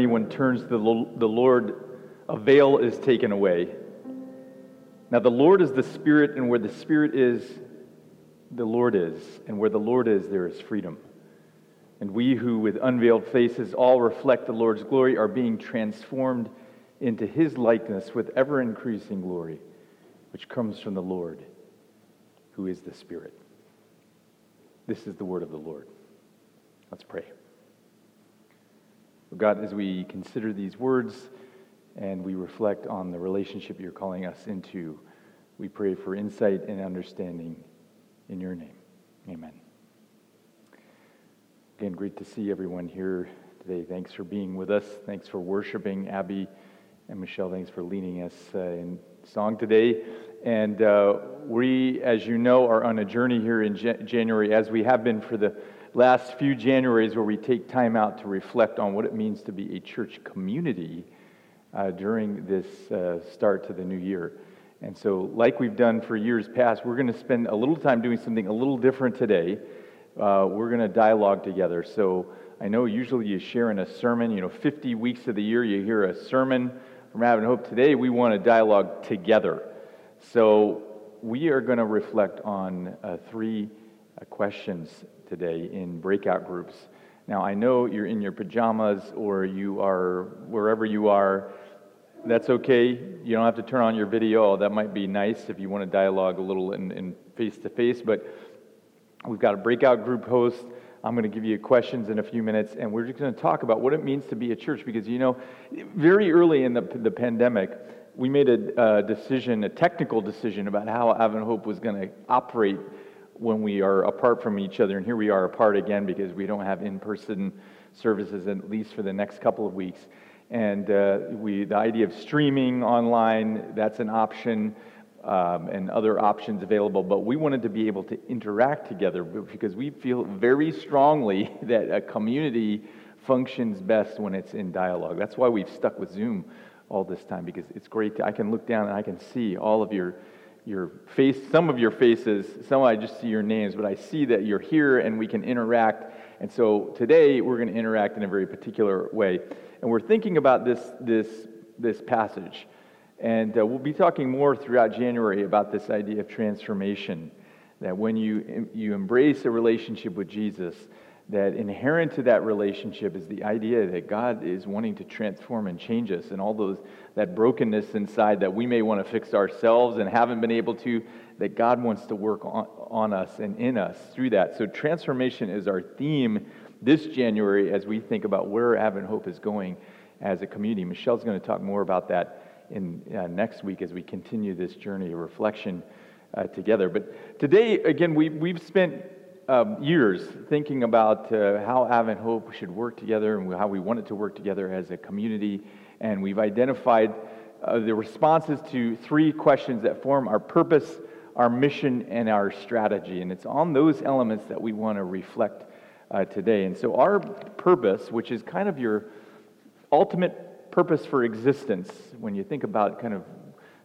anyone turns to the Lord, a veil is taken away. Now, the Lord is the Spirit, and where the Spirit is, the Lord is. And where the Lord is, there is freedom. And we who, with unveiled faces, all reflect the Lord's glory, are being transformed into his likeness with ever increasing glory, which comes from the Lord, who is the Spirit. This is the word of the Lord. Let's pray. God, as we consider these words and we reflect on the relationship you're calling us into, we pray for insight and understanding in your name. Amen. Again, great to see everyone here today. Thanks for being with us. Thanks for worshiping. Abby and Michelle, thanks for leading us uh, in song today. And uh, we, as you know, are on a journey here in January, as we have been for the last few Januaries, where we take time out to reflect on what it means to be a church community uh, during this uh, start to the new year. And so, like we've done for years past, we're going to spend a little time doing something a little different today uh, we're going to dialogue together. So I know usually you share in a sermon, you know, 50 weeks of the year you hear a sermon from Advent Hope. Today we want to dialogue together. So we are going to reflect on uh, three Uh, questions today in breakout groups. Now, I know you're in your pajamas or you are wherever you are. That's okay. You don't have to turn on your video. Oh, that might be nice if you want to dialogue a little in face to face. But We've got a breakout group host. I'm going to give you questions in a few minutes, and we're just going to talk about what it means to be a church. Because, you know, very early in the, the pandemic, we made a decision, a technical decision about how Advent Hope was going to operate when we are apart from each other. And here we are apart again because we don't have in person services, at least for the next couple of weeks. And uh, we, the idea of streaming online, that's an option um, and other options available, but we wanted to be able to interact together because we feel very strongly that a community functions best when it's in dialogue. That's why we've stuck with Zoom all this time because it's great. To, I can look down and I can see all of your your face, some of your faces. Some I just see your names, but I see that you're here and we can interact. And so today we're going to interact in a very particular way, and we're thinking about this this this passage. And uh, we'll be talking more throughout January about this idea of transformation. That when you, you embrace a relationship with Jesus, that inherent to that relationship is the idea that God is wanting to transform and change us and all those that brokenness inside that we may want to fix ourselves and haven't been able to that God wants to work on, on us and in us through that. So transformation is our theme this January as we think about where Advent Hope is going as a community. Michelle's going to talk more about that in uh, next week as we continue this journey of reflection uh, together. But today, again, we, we've spent um, years thinking about uh, how Advent Hope should work together and how we want it to work together as a community. And we've identified uh, the responses to three questions that form our purpose, our mission, and our strategy. And it's on those elements that we want to reflect uh, today. And so, our purpose, which is kind of your ultimate purpose for existence, when you think about kind of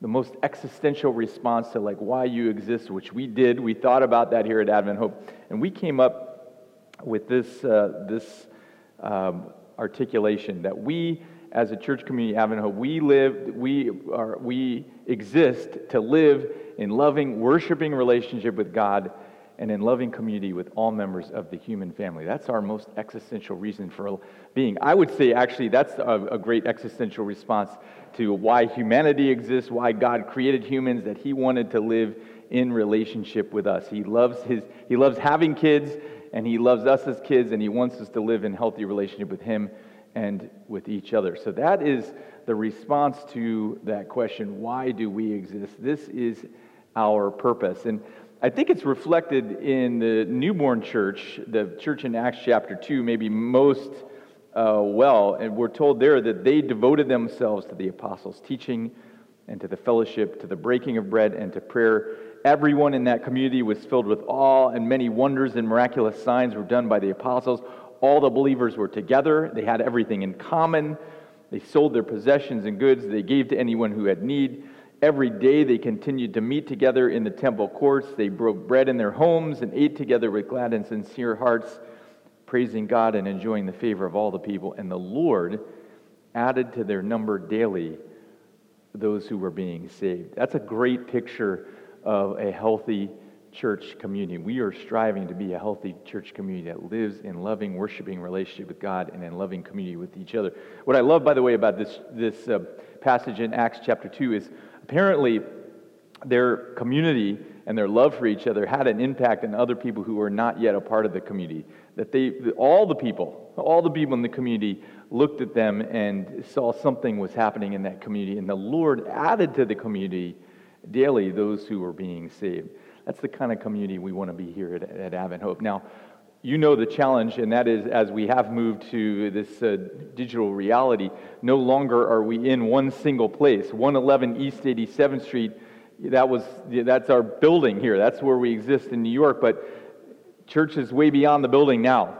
the most existential response to like why you exist, which we did, we thought about that here at Advent Hope, and we came up with this uh, this um, articulation that we as a church community Advent Hope, we live, we are, we exist to live in loving, worshiping relationship with God and in loving community with all members of the human family. That's our most existential reason for being. I would say, actually, that's a, a, great existential response to why humanity exists, why God created humans, that He wanted to live in relationship with us. He loves, his, he loves having kids, and He loves us as kids, and He wants us to live in healthy relationship with Him and with each other. So that is the response to that question why do we exist? This is our purpose. And I think it's reflected in the newborn church, the church in Acts chapter 2, maybe most uh, well. And we're told there that they devoted themselves to the apostles' teaching and to the fellowship, to the breaking of bread, and to prayer. Everyone in that community was filled with awe, and many wonders and miraculous signs were done by the apostles. All the believers were together, they had everything in common. They sold their possessions and goods, they gave to anyone who had need. Every day they continued to meet together in the temple courts. They broke bread in their homes and ate together with glad and sincere hearts, praising God and enjoying the favor of all the people. And the Lord added to their number daily those who were being saved. That's a great picture of a healthy church community. We are striving to be a healthy church community that lives in loving, worshiping relationship with God and in loving community with each other. What I love, by the way, about this, this uh, passage in Acts chapter 2 is apparently their community and their love for each other had an impact on other people who were not yet a part of the community. That they, all the people, all the people in the community looked at them and saw something was happening in that community, and the Lord added to the community daily those who were being saved. That's the kind of community we want to be here at, at Advent Hope. Now, you know the challenge, and that is as we have moved to this uh, digital reality, no longer are we in one single place. 111 East 87th Street, that was, that's our building here. That's where we exist in New York, but church is way beyond the building now.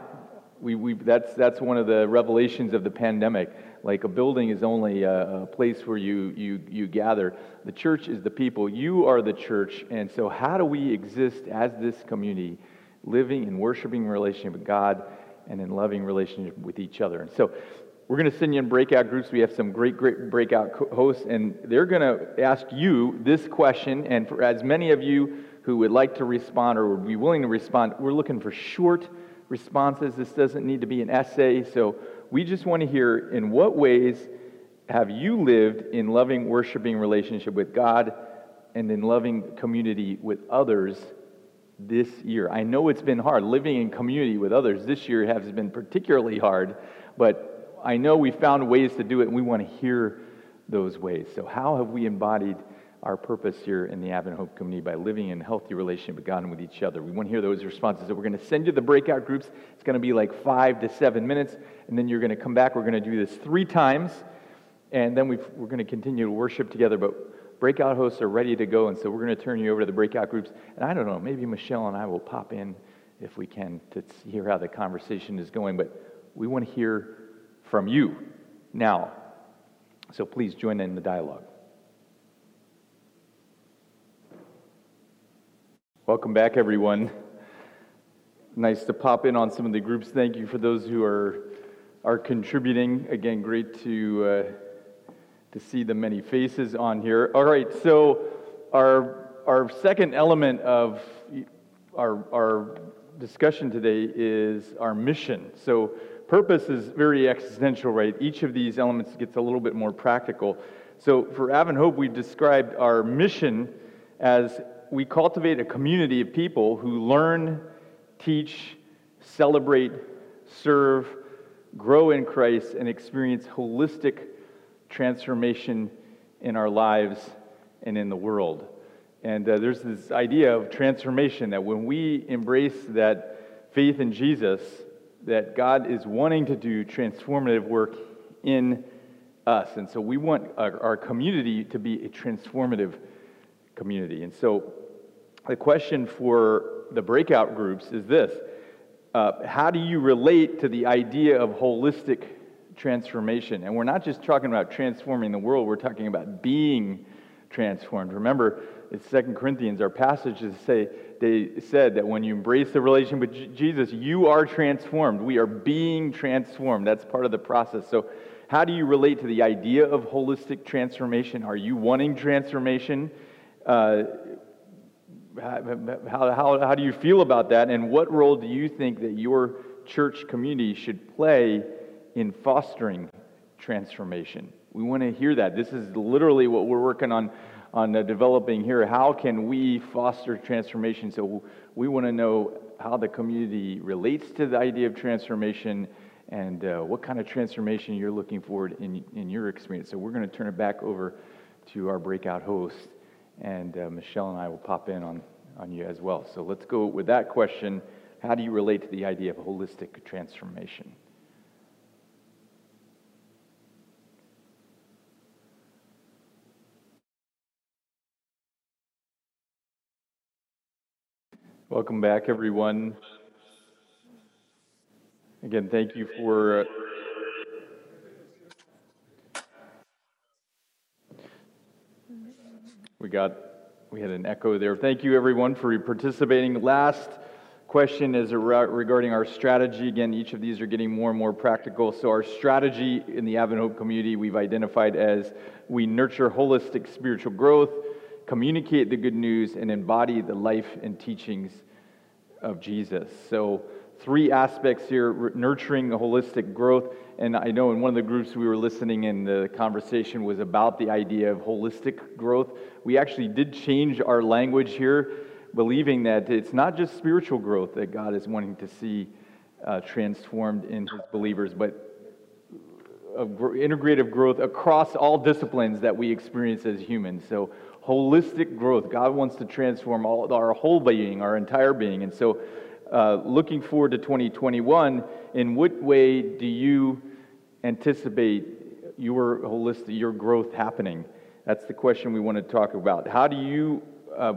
We, we, that's, that's one of the revelations of the pandemic. Like a building is only a, a, place where you, you, you gather. The church is the people. You are the church. And so, how do we exist as this community, living in worshiping relationship with God and in loving relationship with each other? And so, we're going to send you in breakout groups. We have some great, great breakout hosts, and they're going to ask you this question. And for as many of you who would like to respond or would be willing to respond, we're looking for short responses. This doesn't need to be an essay. So we just want to hear in what ways have you lived in loving, worshiping relationship with God and in loving community with others this year? I know it's been hard. Living in community with others this year has been particularly hard, but I know we found ways to do it and we want to hear those ways. So, how have we embodied our purpose here in the Advent Hope community by living in healthy relationship with God and with each other. We want to hear those responses. So we're going to send you the breakout groups. It's going to be like five to seven minutes, and then you're going to come back. We're going to do this three times, and then we are going to continue to worship together. But breakout hosts are ready to go, and so we're going to turn you over to the breakout groups. And I don't know, maybe Michelle and I will pop in if we can to hear how the conversation is going. But we want to hear from you now. So please join in the dialogue. Welcome back, everyone. Nice to pop in on some of the groups. Thank you for those who are are contributing. Again, great to uh, to see the many faces on here. All right, so our our second element of our our discussion today is our mission. So purpose is very existential, right? Each of these elements gets a little bit more practical. So for Advent Hope, we've described our mission as we cultivate a community of people who learn, teach, celebrate, serve, grow in Christ, and experience holistic transformation in our lives and in the world. And uh, there's this idea of transformation that when we embrace that faith in Jesus, that God is wanting to do transformative work in us. And so we want our, our community to be a transformative community. And so the question for the breakout groups is this uh, How do you relate to the idea of holistic transformation? And we're not just talking about transforming the world, we're talking about being transformed. Remember, it's Second Corinthians, our passages say, they said that when you embrace the relation with Jesus, you are transformed. We are being transformed. That's part of the process. So, how do you relate to the idea of holistic transformation? Are you wanting transformation? Uh, how, how, how do you feel about that? And what role do you think that your church community should play in fostering transformation? We want to hear that. This is literally what we're working on on uh, developing here. How can we foster transformation? So we want to know how the community relates to the idea of transformation and uh, what kind of transformation you're looking forward in, in your experience. So we're going to turn it back over to our breakout host and uh, Michelle and I will pop in on, on you as well. So let's go with that question. How do you relate to the idea of holistic transformation? Welcome back, everyone. Again, thank you for. Uh, We got we had an echo there. Thank you everyone for participating. Last question is regarding our strategy. Again, each of these are getting more and more practical. So, our strategy in the Hope community we've identified as we nurture holistic spiritual growth, communicate the good news, and embody the life and teachings of Jesus. So, three aspects here nurturing holistic growth. And I know in one of the groups we were listening in, the conversation was about the idea of holistic growth. We actually did change our language here believing that it's not just spiritual growth that God is wanting to see uh, transformed in his believers, but integrative growth across all disciplines that we experience as humans. So, holistic growth. God wants to transform all, our whole being, our entire being. And so, uh, looking forward to 2021, in what way do you anticipate your holistic, your growth happening? That's the question we want to talk about. How do you uh,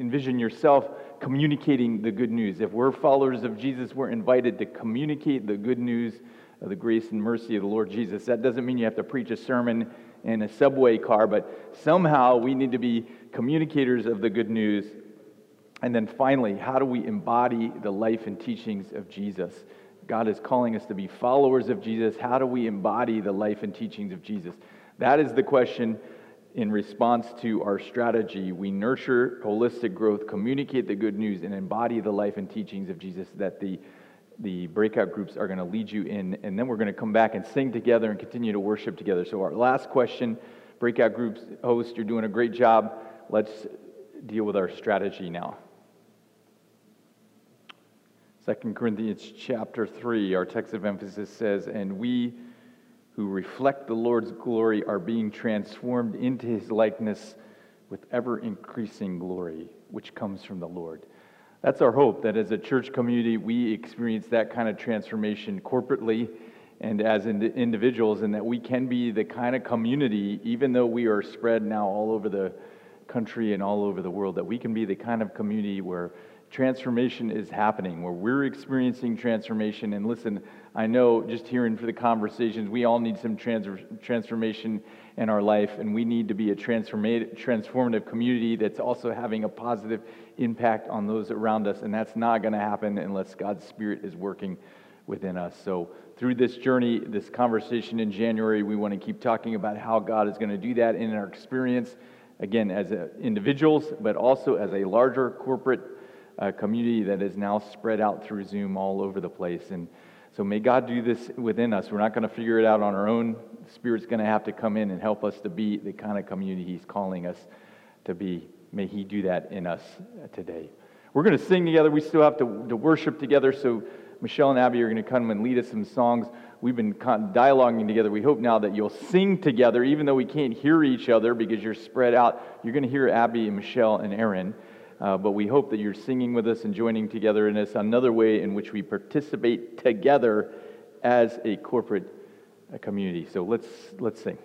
envision yourself communicating the good news. If we're followers of Jesus, we're invited to communicate the good news of the grace and mercy of the Lord Jesus. That doesn't mean you have to preach a sermon in a subway car, but somehow we need to be communicators of the good news. And then finally, how do we embody the life and teachings of Jesus? God is calling us to be followers of Jesus. How do we embody the life and teachings of Jesus? That is the question in response to our strategy, we nurture holistic growth, communicate the good news, and embody the life and teachings of Jesus that the, the breakout groups are going to lead you in. And then we're going to come back and sing together and continue to worship together. So, our last question breakout groups host, you're doing a great job. Let's deal with our strategy now. 2 Corinthians chapter 3, our text of emphasis says, And we who reflect the Lord's glory are being transformed into his likeness with ever increasing glory, which comes from the Lord. That's our hope that as a church community, we experience that kind of transformation corporately and as individuals, and that we can be the kind of community, even though we are spread now all over the country and all over the world, that we can be the kind of community where transformation is happening, where we're experiencing transformation. And listen, I know just hearing for the conversations, we all need some trans- transformation in our life, and we need to be a transformative community that's also having a positive impact on those around us. And that's not going to happen unless God's Spirit is working within us. So, through this journey, this conversation in January, we want to keep talking about how God is going to do that in our experience, again, as uh, individuals, but also as a larger corporate a community that is now spread out through Zoom all over the place. And so may God do this within us. We're not going to figure it out on our own. The Spirit's going to have to come in and help us to be the kind of community He's calling us to be. May He do that in us today. We're going to sing together. We still have to, to worship together. So Michelle and Abby are going to come and lead us some songs. We've been dialoguing together. We hope now that you'll sing together, even though we can't hear each other because you're spread out. You're going to hear Abby and Michelle and Aaron. Uh, but we hope that you're singing with us and joining together in this another way in which we participate together as a corporate uh, community. So let's, let's sing.